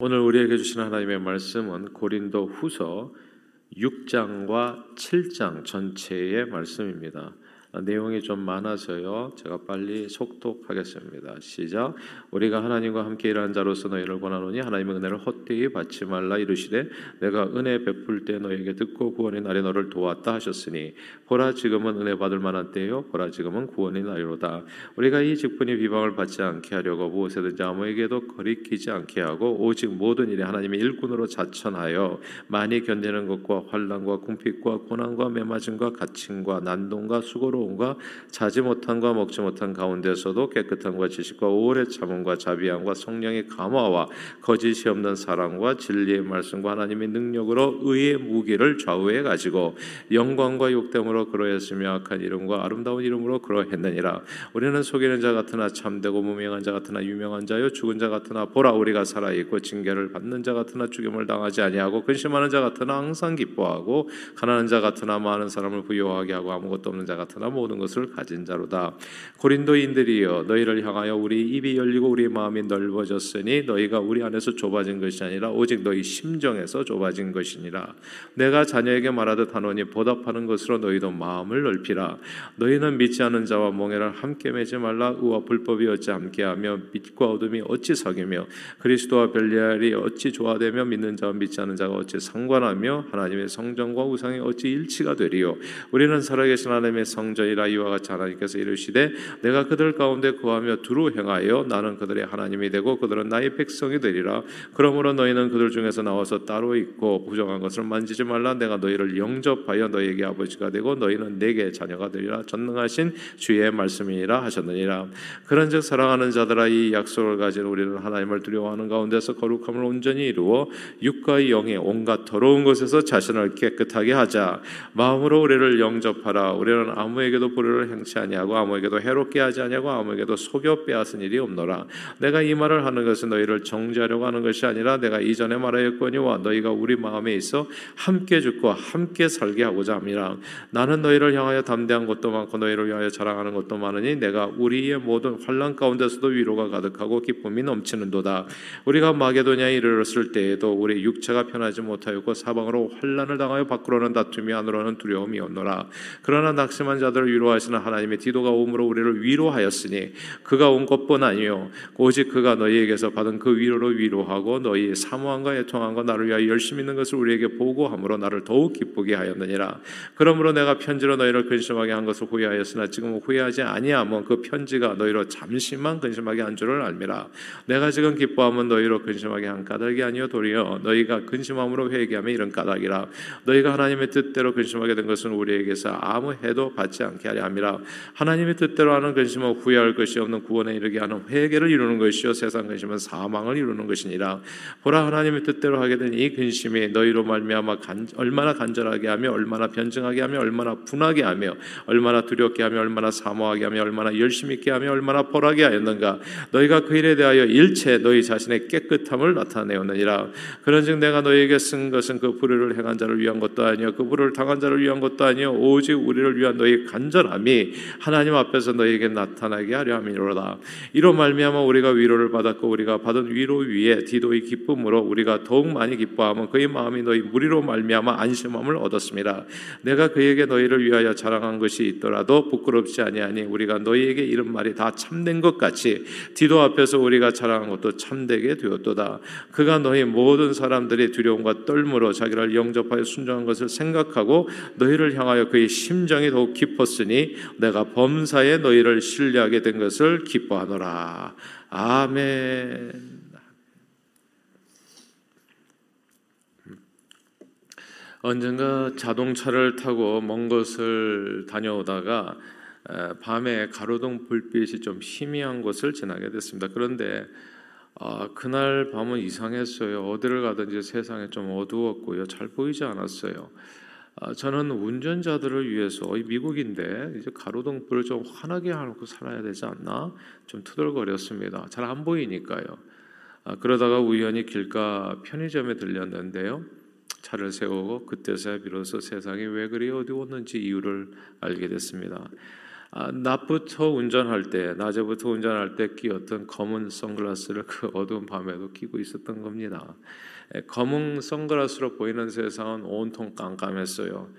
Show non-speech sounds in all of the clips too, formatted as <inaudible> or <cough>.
오늘 우리에게 주신 하나님의 말씀은 고린도 후서 6장과 7장 전체의 말씀입니다. 아, 내용이 좀 많아서요. 제가 빨리 속독하겠습니다. 시작. 우리가 하나님과 함께 일하는 자로서 너희를 권하노니 하나님의 은혜를 헛되이 받지 말라 이르시되 내가 은혜 베풀 때 너에게 듣고 구원의 날에 너를 도왔다 하셨으니 보라 지금은 은혜 받을 만한 때요 보라 지금은 구원의 날이로다. 우리가 이 직분이 비방을 받지 않게 하려고 무엇이든지 아무에게도 거리끼지 않게 하고 오직 모든 일에 하나님의 일꾼으로 자천하여 많이 견디는 것과 환란과 궁핍과 고난과 매맞음과 갇힘과 난동과 수고로 부러움과 자지 못함과 먹지 못한 가운데서도 깨끗함과 지식과 오래 참음과 자비함과 성령의 감화와 거짓이 없는 사랑과 진리의 말씀과 하나님의 능력으로 의의 무기를 좌우해 가지고 영광과 욕됨으로 그러했으며 악한 이름과 아름다운 이름으로 그러했느니라. 우리는 속이는 자 같으나 참되고 무명한 자 같으나 유명한 자요 죽은 자 같으나 보라 우리가 살아 있고 징계를 받는 자 같으나 죽임을 당하지 아니하고 근심하는 자 같으나 항상 기뻐하고 가난한 자 같으나 많은 사람을 부유하게 하고 아무것도 없는 자 같으나 모든 것을 가진 자로다. 고린도인들이여 너희를 향하여 우리 입이 열리고 우리 마음이 넓어졌으니 너희가 우리 안에서 좁아진 것이 아니라 오직 너희 심정에서 좁아진 것이니라. 내가 자녀에게 말하듯 하노니 보답하는 것으로 너희도 마음을 넓히라. 너희는 믿지 않은 자와 몽해를 함께 매지 말라. 의와 불법이 어찌 함께하며 빛과 어둠이 어찌 사귀며 그리스도와 벨리알이 어찌 조화되며 믿는 자와 믿지 않은 자가 어찌 상관하며 하나님의 성전과 우상이 어찌 일치가 되리요. 우리는 살아계신 하나님의 성전 저희라 이와 같이 하나님께서 이르시되 내가 그들 가운데 거하며 두루 행하여 나는 그들의 하나님이 되고 그들은 나의 백성이 되리라. 그러므로 너희는 그들 중에서 나와서 따로 있고 부정한 것을 만지지 말라. 내가 너희를 영접하여 너희에게 아버지가 되고 너희는 내게 자녀가 되리라. 전능하신 주의 말씀이니라 하셨느니라. 그런즉 사랑하는 자들아 이 약속을 가진 우리는 하나님을 두려워하는 가운데서 거룩함을 온전히 이루어 육과 영의 온갖 더러운 것에서 자신을 깨끗하게 하자. 마음으로 우리를 영접하라. 우리는 아무에게 아무에게도 불의를 행치 아니하고 아무에게도 해롭게 하지 아니하고 아무에게도 속여 빼앗은 일이 없노라. 내가 이 말을 하는 것은 너희를 정죄하려고 하는 것이 아니라 내가 이전에 말하였거니와 너희가 우리 마음에 있어 함께 죽고 함께 살게 하고자 함이라. 나는 너희를 향하여 담대한 것도 많고 너희를 위하여 자랑하는 것도 많으니 내가 우리의 모든 환란 가운데서도 위로가 가득하고 기쁨이 넘치는도다. 우리가 마게도냐에 이르렀을 때에도 우리 육체가 편하지 못하였고 사방으로 환란을 당하여 밖으로는 다툼이 안으로는 두려움이 없노라. 그러나 낙심한 자들 자들을 위로하시는 하나님의 디도가 오므로 우리를 위로하였으니 그가 온 것뿐 아니요 오직 그가 너희에게서 받은 그 위로로 위로하고 너희 사모함과 애통함과 나를 위하여 열심히 있는 것을 우리에게 보고함으로 나를 더욱 기쁘게 하였느니라. 그러므로 내가 편지로 너희를 근심하게 한 것을 후회하였으나 지금 후회하지 아니하면 그 편지가 너희로 잠시만 근심하게 한 줄을 알미라. 내가 지금 기뻐하면 너희로 근심하게 한 까닭이 아니요 도리어 너희가 근심함으로 회개하며 이런 까닭이라. 너희가 하나님의 뜻대로 근심하게 된 것은 우리에게서 아무 해도 받지 않 않게 하려 함이라. 하나님의 뜻대로 하는 근심은 후회할 것이 없는 구원에 이르게 하는 회개를 이루는 것이요. 세상 근심은 사망을 이루는 것이니라. 보라 하나님의 뜻대로 하게 된 이 근심이 너희로 말미암아 간, 얼마나 간절하게 하며 얼마나 변증하게 하며 얼마나 분하게 하며 얼마나 두렵게 하며 얼마나 사모하게 하며 얼마나 열심히 있게 하며 얼마나 벌하게 하였는가. 너희가 그 일에 대하여 일체 너희 자신의 깨끗함을 나타내었느니라. 그런즉 내가 너희에게 쓴 것은 그 불의를 행한 자를 위한 것도 아니요 그 불을 당한 자를 위한 것도 아니요 오직 우리를 위한 너희 간절함이 하나님 앞에서 너에게 나타나게 하려 함이로다. 이로 말미암아 우리가 위로를 받았고 우리가 받은 위로 위에 디도의 기쁨으로 우리가 더욱 많이 기뻐하면 그의 마음이 너희 무리로 말미암아 안심함을 얻었습니다. 내가 그에게 너희를 위하여 자랑한 것이 있더라도 부끄럽지 아니하니 우리가 너희에게 이런 말이 다 참된 것 같이 디도 앞에서 우리가 자랑한 것도 참되게 되었도다. 그가 너희 모든 사람들이 두려움과 떨므로 자기를 영접하여 순종한 것을 생각하고 너희를 향하여 그의 심정이 더욱 깊어 싶었으니 내가 범사에 너희를 신뢰하게 된 것을 기뻐하노라. 아멘. 언젠가 자동차를 타고 먼 곳을 다녀오다가 밤에 가로등 불빛이 좀 희미한 곳을 지나게 됐습니다. 그런데 아, 그날 밤은 이상했어요. 어디를 가든지 세상에 좀 어두웠고요. 잘 보이지 않았어요. 아, 저는 운전자들을 위해서 미국인데 이제 가로등불을 좀 환하게 하고 살아야 되지 않나 좀 투덜거렸습니다. 잘 안 보이니까요. 아, 그러다가 우연히 길가 편의점에 들렸는데요. 차를 세우고 그때서야 비로소 세상이 왜 그리 어두웠는지 이유를 알게 됐습니다. 아, 낮부터 운전할 때, 낮에부터 운전할 때 끼었던 검은 선글라스를 그 어두운 밤에도 끼고 있었던 겁니다. 예, 검은 선글라스로 보이는 세상은 온통 깜깜했어요.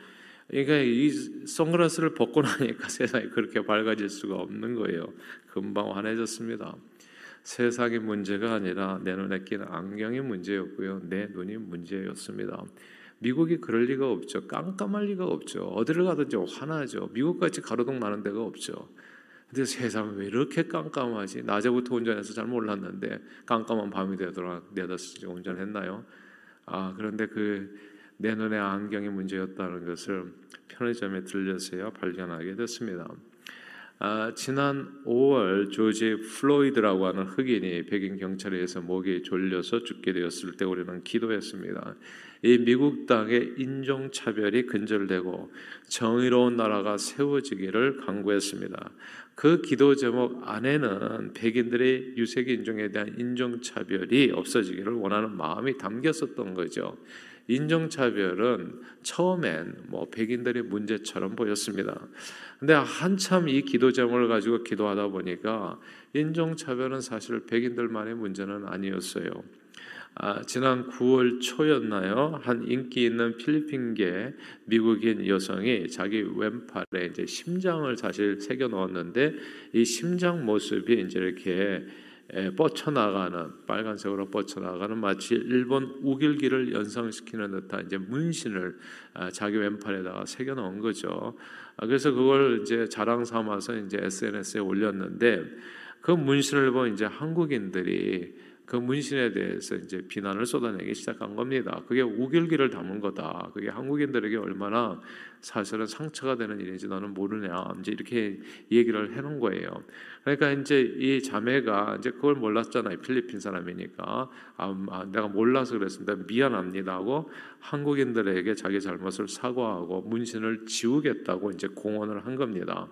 그러니까 이 선글라스를 벗고 나니까 <laughs> 세상이 그렇게 밝아질 수가 없는 거예요. 금방 환해졌습니다. 세상의 문제가 아니라 내 눈에 낀 안경이 문제였고요. 내 눈이 문제였습니다. 미국이 그럴 리가 없죠. 깜깜할 리가 없죠. 어디를 가든지 환하죠. 미국같이 가로등 많은 데가 없죠. 근데 세상 왜 이렇게 깜깜하지? 낮에부터 운전해서 잘 몰랐는데 깜깜한 밤이 되도록 네다섯 운전했나요? 아 그런데 그 내 눈의 안경이 문제였다는 것을 편의점에 들려서야 발견하게 됐습니다. 아, 지난 5월 조지 플로이드라고 하는 흑인이 백인 경찰에 의해서 목이 졸려서 죽게 되었을 때 우리는 기도했습니다. 이 미국 땅에 인종 차별이 근절되고 정의로운 나라가 세워지기를 강구했습니다. 그 기도 제목 안에는 백인들의 유색 인종에 대한 인종 차별이 없어지기를 원하는 마음이 담겼었던 거죠. 인종차별은 처음엔 뭐 백인들의 문제처럼 보였습니다. 근데 한참 이 기도 제목을 가지고 기도하다 보니까 인종차별은 사실 백인들만의 문제는 아니었어요. 아, 지난 9월 초였나요? 한 인기 있는 필리핀계 미국인 여성이 자기 왼팔에 이제 심장을 사실 새겨 넣었는데 이 심장 모습이 이제 이렇게 뻗쳐나가는 빨간색으로 뻗쳐나가는 마치 일본 우길기를 연상시키는 듯한 이제 문신을 아, 자기 왼팔에다가 새겨 넣은 거죠. 아, 그래서 그걸 이제 자랑 삼아서 이제 SNS에 올렸는데 그 문신을 본 이제 한국인들이 그 문신에 대해서 이제 비난을 쏟아내기 시작한 겁니다. 그게 우길기를 담은 거다. 그게 한국인들에게 얼마나 사실은 상처가 되는 일인지 너는 모르냐. 이제 이렇게 얘기를 해놓은 거예요. 그러니까 이제 이 자매가 이제 그걸 몰랐잖아요. 필리핀 사람이니까 아, 아, 내가 몰라서 그랬습니다. 미안합니다 하고 한국인들에게 자기 잘못을 사과하고 문신을 지우겠다고 이제 공언을 한 겁니다.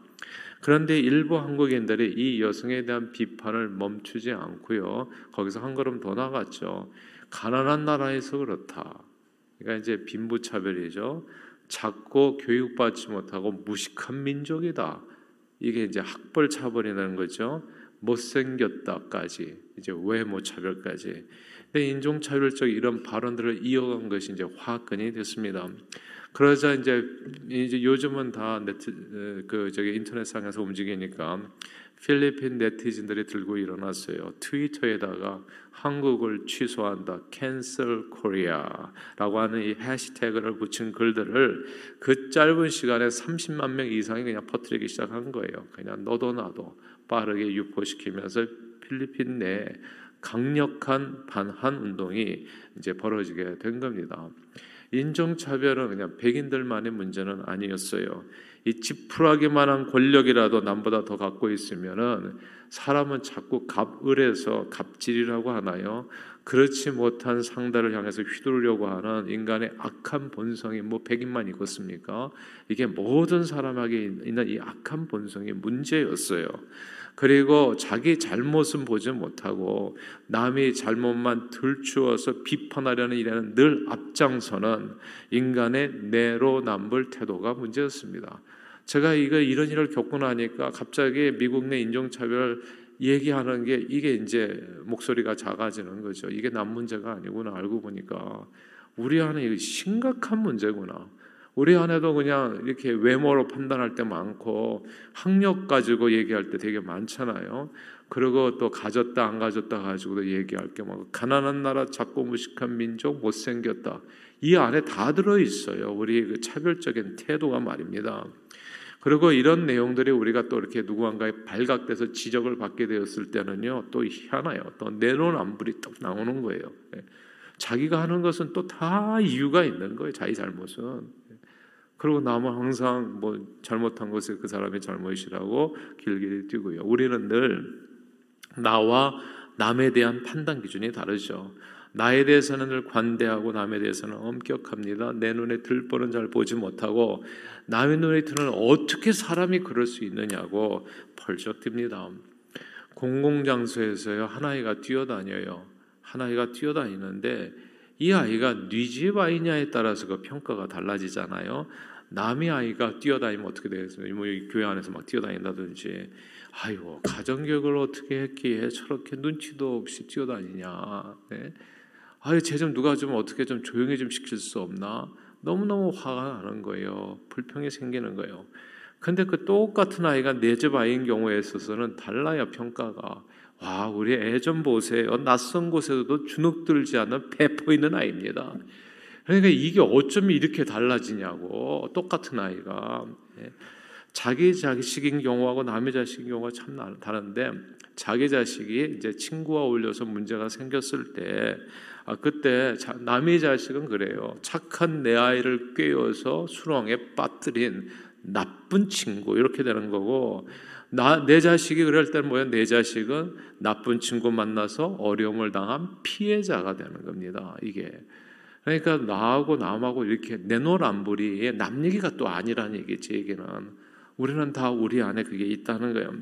그런데 일부 한국인들이 이 여성에 대한 비판을 멈추지 않고요. 거기서 한 걸음 더 나갔죠. 가난한 나라에서 그렇다. 그러니까 이제 빈부차별이죠. 작고 교육받지 못하고 무식한 민족이다. 이게 이제 학벌 차별이라는 거죠. 못생겼다까지 이제 외모 차별까지. 인종 차별적 이런 발언들을 이어간 것이 이제 화근이 됐습니다. 그러자 이제 이제 요즘은 다 네트 그 저기 인터넷상에서 움직이니까 필리핀 네티즌들이 들고 일어났어요. 트위터에다가 한국을 취소한다, cancel Korea라고 하는 이 해시태그를 붙인 글들을 그 짧은 시간에 30만 명 이상이 그냥 퍼뜨리기 시작한 거예요. 그냥 너도 나도 빠르게 유포시키면서 필리핀 내 강력한 반한 운동이 이제 벌어지게 된 겁니다. 인종차별은 그냥 백인들만의 문제는 아니었어요. 이 지푸라기만한 권력이라도 남보다 더 갖고 있으면은 사람은 자꾸 갑을해서 갑질이라고 하나요? 그렇지 못한 상대를 향해서 휘두르려고 하는 인간의 악한 본성이 뭐 백인만 있겠습니까? 이게 모든 사람에게 있는 이 악한 본성이 문제였어요. 그리고 자기 잘못은 보지 못하고 남의 잘못만 들추어서 비판하려는 일에는 늘 앞장서는 인간의 내로남불 태도가 문제였습니다. 제가 이거 이런 일을 겪고 나니까 갑자기 미국 내 인종차별 얘기하는 게 이게 이제 목소리가 작아지는 거죠. 이게 남 문제가 아니구나 알고 보니까 우리 안에 심각한 문제구나. 우리 안에도 그냥 이렇게 외모로 판단할 때 많고 학력 가지고 얘기할 때 되게 많잖아요. 그리고 또 가졌다 안 가졌다 가지고도 얘기할 게 많고 가난한 나라 작고 무식한 민족 못생겼다 이 안에 다 들어 있어요. 우리 그 차별적인 태도가 말입니다. 그리고 이런 내용들이 우리가 또 이렇게 누구한가에 발각돼서 지적을 받게 되었을 때는요 또 희한해요. 또 내로남불이 또 나오는 거예요. 예. 자기가 하는 것은 또 다 이유가 있는 거예요. 자기 잘못은. 그리고 남은 항상 뭐 잘못한 것을 그 사람의 잘못이라고 길게 뛰고요. 우리는 늘 나와 남에 대한 판단 기준이 다르죠. 나에 대해서는 늘 관대하고 남에 대해서는 엄격합니다. 내 눈에 들 뻔은 잘 보지 못하고 남의 눈에 드는 어떻게 사람이 그럴 수 있느냐고 펄쩍 뜁니다. 공공장소에서요 한 아이가 뛰어다녀요. 한 아이가 뛰어다니는데 이 아이가 뉘집 아이냐에 따라서 그 평가가 달라지잖아요. 남의 아이가 뛰어다니면 어떻게 되겠습니까? 뭐 교회 안에서 막 뛰어다닌다든지, 아이고 가정교육을 어떻게 했기에 저렇게 눈치도 없이 뛰어다니냐. 네? 아유 쟤 좀 누가 좀 어떻게 좀 조용히 좀 시킬 수 없나? 너무 너무 화가 나는 거예요. 불평이 생기는 거예요. 근데 그 똑같은 아이가 내 집 아이인 경우에 있어서는 달라요 평가가. 와 우리 애 좀 보세요. 낯선 곳에서도 주눅 들지 않는 배포 있는 아이입니다. 그러니까 이게 어쩜 이렇게 달라지냐고 똑같은 아이가 예. 자기 자식인 경우하고 남의 자식인 경우가 참 다른데 자기 자식이 이제 친구와 어울려서 문제가 생겼을 때 아, 그때 남의 자식은 그래요 착한 내 아이를 꿰어서 수렁에 빠뜨린 나쁜 친구 이렇게 되는 거고 나, 내 자식이 그럴 때 뭐야? 내 자식은 나쁜 친구 만나서 어려움을 당한 피해자가 되는 겁니다. 이게 그러니까 나하고 남하고 이렇게 내노란불이 남 얘기가 또 아니라는 얘기지 얘기는 우리는 다 우리 안에 그게 있다는 거예요.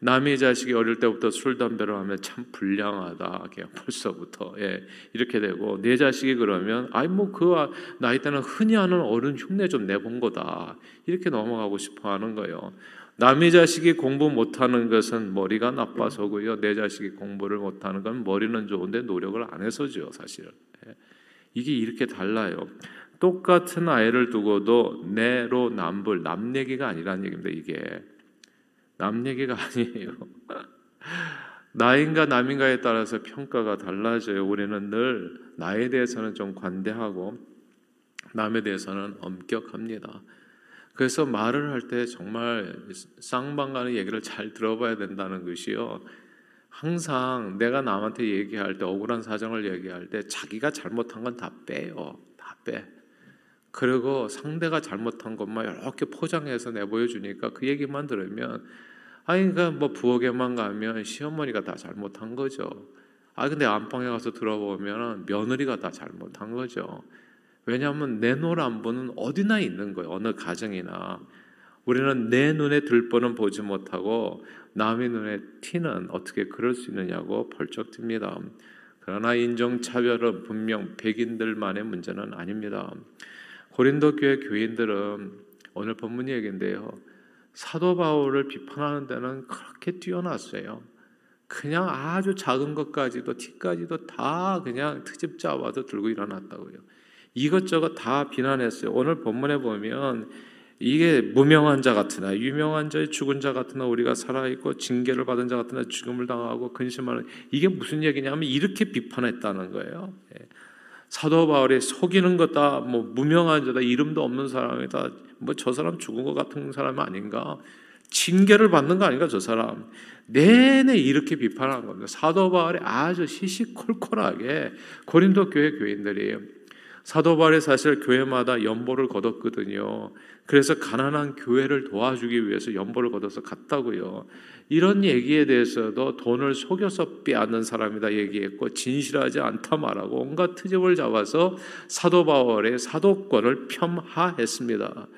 남의 자식이 어릴 때부터 술 담배를 하면 참 불량하다. 벌써부터 예, 이렇게 되고 내 자식이 그러면 아이 뭐그 나이 때는 흔히 하는 어른 흉내 좀 내본 거다. 이렇게 넘어가고 싶어 하는 거예요. 남의 자식이 공부 못하는 것은 머리가 나빠서고요. 내 자식이 공부를 못하는 건 머리는 좋은데 노력을 안 해서죠, 사실. 예. 이게 이렇게 달라요. 똑같은 아이를 두고도 내로 남불 남 얘기가 아니라는 얘기입니다. 이게 남 얘기가 <laughs> 아니에요. 나인가 남인가에 따라서 평가가 달라져요. 우리는 늘 나에 대해서는 좀 관대하고 남에 대해서는 엄격합니다. 그래서 말을 할 때 정말 쌍방간의 얘기를 잘 들어봐야 된다는 것이요. 항상 내가 남한테 얘기할 때 억울한 사정을 얘기할 때 자기가 잘못한 건 다 빼요. 다 빼. 그리고 상대가 잘못한 것만 이렇게 포장해서 내보여 주니까 그 얘기만 들으면 아니 그러니까 뭐 부엌에만 가면 시어머니가 다 잘못한 거죠. 아 근데 안방에 가서 들어보면 며느리가 다 잘못한 거죠. 왜냐하면 내 노란분은 어디나 있는 거예요. 어느 가정이나 우리는 내 눈에 들보는 보지 못하고 남의 눈에 티는 어떻게 그럴 수 있느냐고 벌쩍 듭니다. 그러나 인종차별은 분명 백인들만의 문제는 아닙니다. 고린도 교회 교인들은 오늘 본문 얘기인데요. 사도 바울을 비판하는 데는 그렇게 뛰어났어요. 그냥 아주 작은 것까지도 티까지도 다 그냥 트집 잡아도 들고 일어났다고요. 이것저것 다 비난했어요. 오늘 본문에 보면 이게 무명한 자 같으나 유명한 자의 죽은 자 같으나 우리가 살아 있고 징계를 받은 자 같으나 죽음을 당하고 근심하는 이게 무슨 얘기냐면 이렇게 비판했다는 거예요. 예. 사도 바울이 속이는 거다, 뭐 무명한 자다, 이름도 없는 사람이다, 뭐 저 사람 죽은 것 같은 사람 아닌가? 징계를 받는 거 아닌가 저 사람? 내내 이렇게 비판한 겁니다. 사도 바울이 아주 시시콜콜하게 고린도 교회 교인들이 사도 바울이 사실 교회마다 연보를 거뒀거든요. 그래서 가난한 교회를 도와주기 위해서 연보를 걷어서 갔다고요. 이런 얘기에 대해서도 돈을 속여서 빼앗는 사람이다 얘기했고 진실하지 않다 말하고 온갖 트집을 잡아서 사도 바울의 사도권을 폄하했습니다.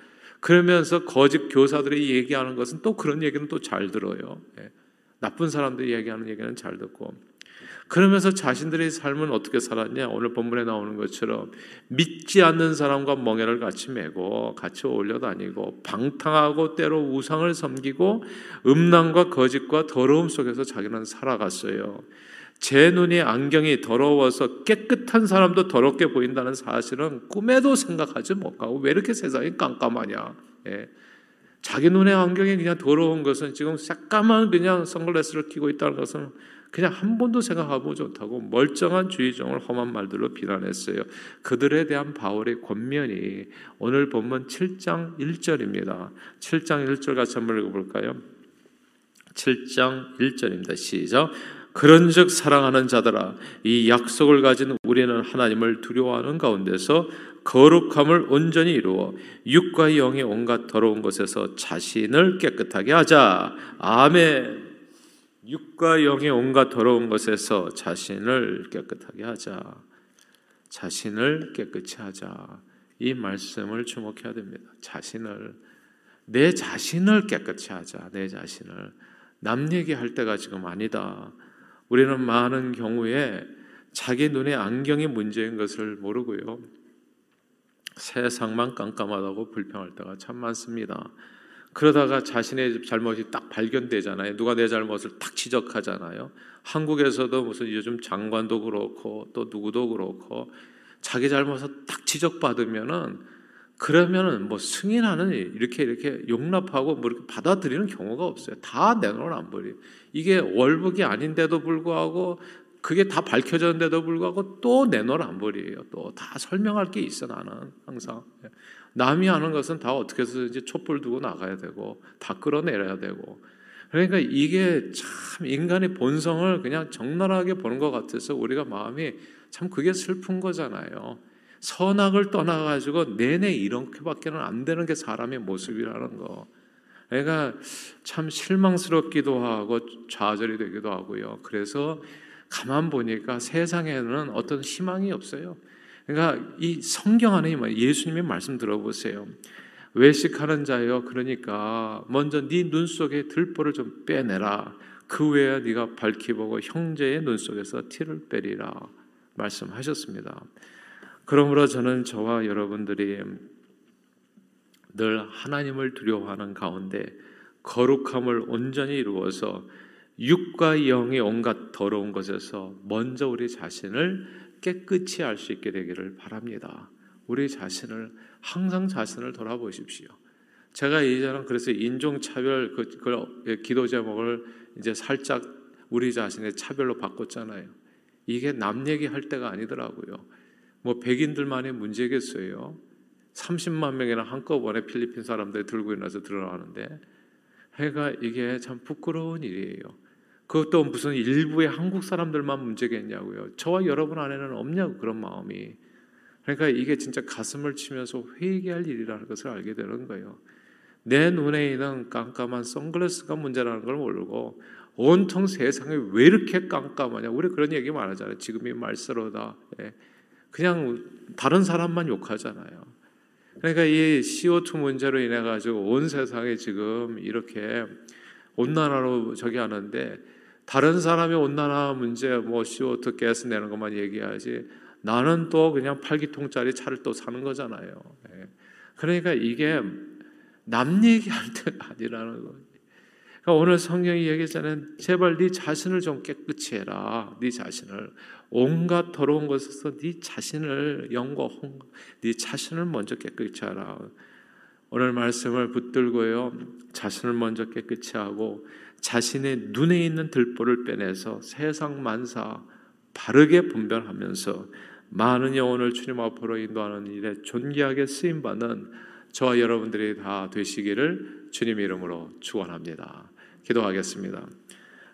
그러면서 거짓 교사들이 얘기하는 것은 또 그런 얘기는 또 잘 들어요. 예. 나쁜 사람들이 얘기하는 얘기는 잘 듣고 그러면서 자신들의 삶은 어떻게 살았냐? 오늘 본문에 나오는 것처럼 믿지 않는 사람과 멍해를 같이 메고 같이 어울려 다니고 방탕하고 때로 우상을 섬기고 음란과 거짓과 더러움 속에서 자기는 살아갔어요. 제 눈이 안경이 더러워서 깨끗한 사람도 더럽게 보인다는 사실은 꿈에도 생각하지 못하고 왜 이렇게 세상이 깜깜하냐? 예. 자기 눈의 안경이 그냥 더러운 것은 지금 새까만 그냥 선글라스를 끼고 있다는 것은 그냥 한 번도 생각해보지 못하고 멀쩡한 주의종을 험한 말들로 비난했어요. 그들에 대한 바울의 권면이 오늘 본문 7장 1절입니다. 7장 1절 같이 한번 읽어볼까요? 7장 1절입니다. 시작. 그런즉 사랑하는 자들아 이 약속을 가진 우리는 하나님을 두려워하는 가운데서 거룩함을 온전히 이루어 육과 영의 온갖 더러운 것에서 자신을 깨끗하게 하자. 아멘. 육과 영의 온갖 더러운 것에서 자신을 깨끗하게 하자. 자신을 깨끗이 하자. 이 말씀을 주목해야 됩니다. 자신을 내 자신을 깨끗이 하자. 내 자신을 남 얘기할 때가 지금 아니다. 우리는 많은 경우에 자기 눈에 안경이 문제인 것을 모르고요. 세상만 깜깜하다고 불평할 때가 참 많습니다. 그러다가 자신의 잘못이 딱 발견되잖아요. 누가 내 잘못을 딱 지적하잖아요. 한국에서도 무슨 요즘 장관도 그렇고 또 누구도 그렇고 자기 잘못을 딱 지적받으면은 그러면은 뭐 승인하는 이렇게 이렇게 용납하고 뭐 이렇게 받아들이는 경우가 없어요. 다 내놓으라 안 버리. 이게 월북이 아닌데도 불구하고 그게 다 밝혀졌는데도 불구하고 또안 버리예요. 또 다 설명할 게 있어 나는 항상. 남이 하는 것은 다 어떻게 해서든지 촛불 두고 나가야 되고 다 끌어내려야 되고 그러니까 이게 참 인간의 본성을 그냥 적나라하게 보는 것 같아서 우리가 마음이 참 그게 슬픈 거잖아요. 선악을 떠나가지고 내내 이렇게밖에는 안 되는 게 사람의 모습이라는 거. 그러니까 참 실망스럽기도 하고 좌절이 되기도 하고요. 그래서 가만 보니까 세상에는 어떤 희망이 없어요. 그러니까 이 성경 안에 예수님의 말씀 들어보세요. 외식하는 자여 그러니까 먼저 네 눈 속에 들보를 좀 빼내라. 그 외에 네가 밝히 보고 형제의 눈 속에서 티를 빼리라 말씀하셨습니다. 그러므로 저는 저와 여러분들이 늘 하나님을 두려워하는 가운데 거룩함을 온전히 이루어서 육과 영의 온갖 더러운 것에서 먼저 우리 자신을 깨끗이 알 수 있게 되기를 바랍니다. 우리 자신을 항상 자신을 돌아보십시오. 제가 이전에 그래서 인종차별 그, 그 기도 제목을 이제 살짝 우리 자신의 차별로 바꿨잖아요. 이게 남 얘기할 때가 아니더라고요. 뭐 백인들만의 문제겠어요. 30만 명이나 한꺼번에 필리핀 사람들이 들고 일어나서 드러나는데 해가 이게 참 부끄러운 일이에요. 그것도 무슨 일부의 한국 사람들만 문제겠냐고요. 저와 여러분 안에는 없냐고 그런 마음이. 그러니까 이게 진짜 가슴을 치면서 회개할 일이라는 것을 알게 되는 거예요. 내 눈에 있는 깜깜한 선글라스가 문제라는 걸 모르고 온통 세상이 왜 이렇게 깜깜하냐. 우리 그런 얘기 많하잖아요. 지금이 말세로다. 예. 그냥 다른 사람만 욕하잖아요. 그러니까 이 CO2 문제로 인해 가지고 온 세상에 지금 이렇게 온난화로 저기 하는데 다른 사람이 온난화 문제 뭐 CO2 가스 내는 것만 얘기하지 나는 또 그냥 팔기통짜리 차를 또 사는 거잖아요. 예. 그러니까 이게 남 얘기할 때가 <laughs> 아니라는 거예요. 그러니까 오늘 성경이 얘기하잖아요. 제발 네 자신을 좀 깨끗이 해라. 네 자신을 온갖 더러운 것에서 네 자신을 영과 홍, 네 자신을 먼저 깨끗이 하라. 오늘 말씀을 붙들고요. 자신을 먼저 깨끗이 하고 자신의 눈에 있는 들보를 빼내서 세상 만사 바르게 분별하면서 많은 영혼을 주님 앞으로 인도하는 일에 존귀하게 쓰임 받는 저와 여러분들이 다 되시기를 주님 이름으로 축원합니다. 기도하겠습니다.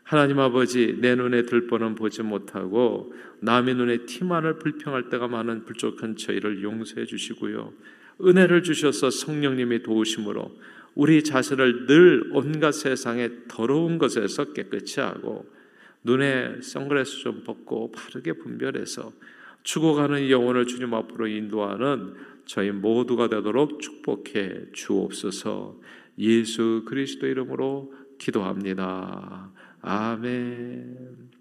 하나님 아버지 내 눈에 들보는 보지 못하고 남의 눈에 티만을 불평할 때가 많은 불족한 저희를 용서해 주시고요. 은혜를 주셔서 성령님이 도우심으로 우리 자신을 늘 온갖 세상의 더러운 것에서 깨끗이 하고 눈에 선글라스 좀 벗고 바르게 분별해서 죽어가는 영혼을 주님 앞으로 인도하는 저희 모두가 되도록 축복해 주옵소서. 예수 그리스도 이름으로 기도합니다. 아멘.